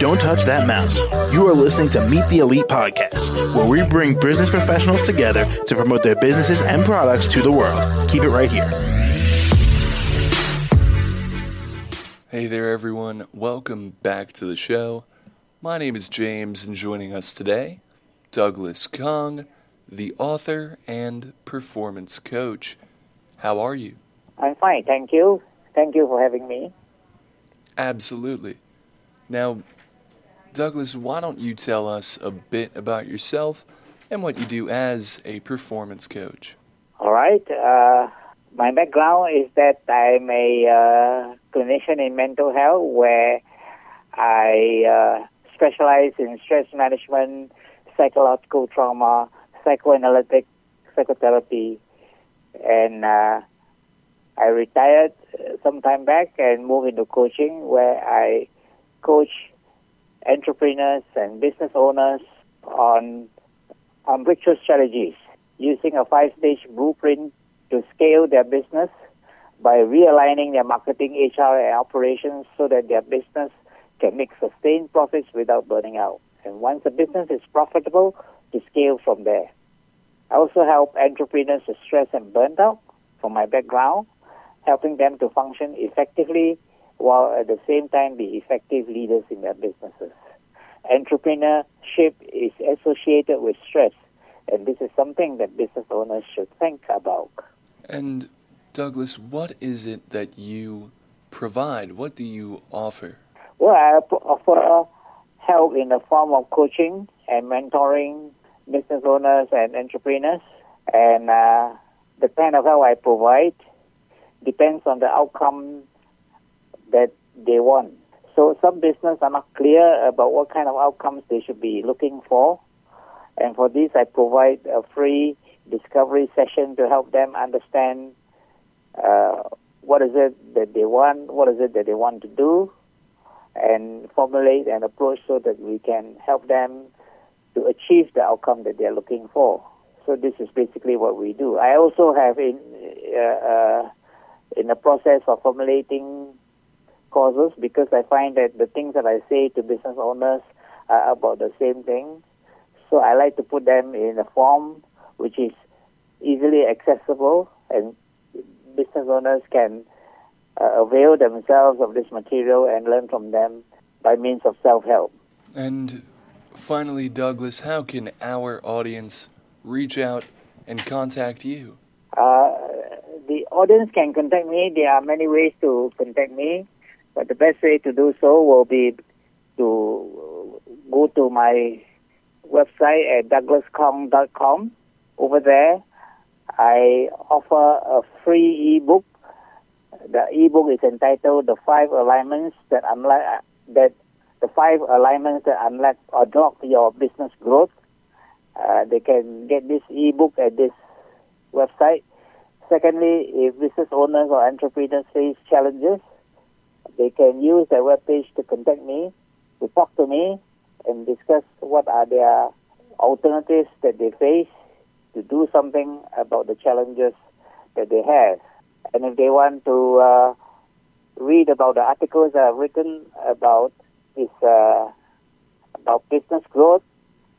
Don't touch that mouse. You are listening to Meet the Elite podcast, where we bring business professionals together to promote their businesses and products to the world. Keep it right here. Hey there, everyone. Welcome back to the show. My name is James, and joining us today, Douglas Kong, the author and performance coach. How are you? I'm fine, thank you. Thank you for having me. Absolutely. Now, Douglas, why don't you tell us a bit about yourself and what you do as a performance coach? All right. Uh, my background is that I'm a uh, clinician in mental health where I uh, specialize in stress management, psychological trauma, psychoanalytic psychotherapy, and uh, I retired some time back and moved into coaching where I coach entrepreneurs and business owners on on breakthrough strategies using a five stage blueprint to scale their business by realigning their marketing, HR, and operations so that their business can make sustained profits without burning out. And once the business is profitable, to scale from there. I also help entrepreneurs stress and burnt out from my background, helping them to function effectively while at the same time be effective leaders in their businesses. Entrepreneurship is associated with stress, and this is something that business owners should think about. And Douglas, what is it that you provide? What do you offer? Well, I offer help in the form of coaching and mentoring business owners and entrepreneurs, and uh, the kind of help I provide depends on the outcome that they want. So some business are not clear about what kind of outcomes they should be looking for. And for this, I provide a free discovery session to help them understand uh, what is it that they want, what is it that they want to do, and formulate an approach so that we can help them to achieve the outcome that they're looking for. So this is basically what we do. I also have in uh, uh, in the process of formulating causes because I find that the things that I say to business owners are about the same thing. So I like to put them in a form which is easily accessible and business owners can uh, avail themselves of this material and learn from them by means of self-help. And finally, Douglas, how can our audience reach out and contact you? Audience can contact me. There are many ways to contact me. But the best way to do so will be to go to my website at douglaskong.com. Over there, I offer a free ebook. The ebook is entitled "The Five Alignments That Unlock That the Five Alignments That Unlock Unlock Your Business Growth." Uh, they can get this ebook at this website. Secondly, if business owners or entrepreneurs face challenges, they can use their webpage to contact me, to talk to me, and discuss what are their alternatives that they face to do something about the challenges that they have. And if they want to uh, read about the articles I've written about this, uh, about business growth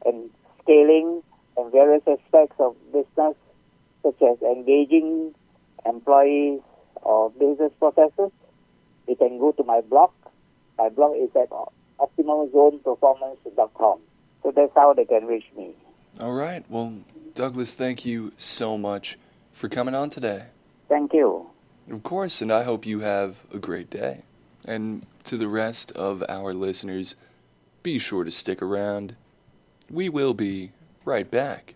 and scaling and various aspects of business, such as engaging employees or business processes, you can go to my blog. My blog is at optimalzoneperformance.com. So that's how they can reach me. All right. Well, Douglas, thank you so much for coming on today. Thank you. Of course, and I hope you have a great day. And to the rest of our listeners, be sure to stick around. We will be right back.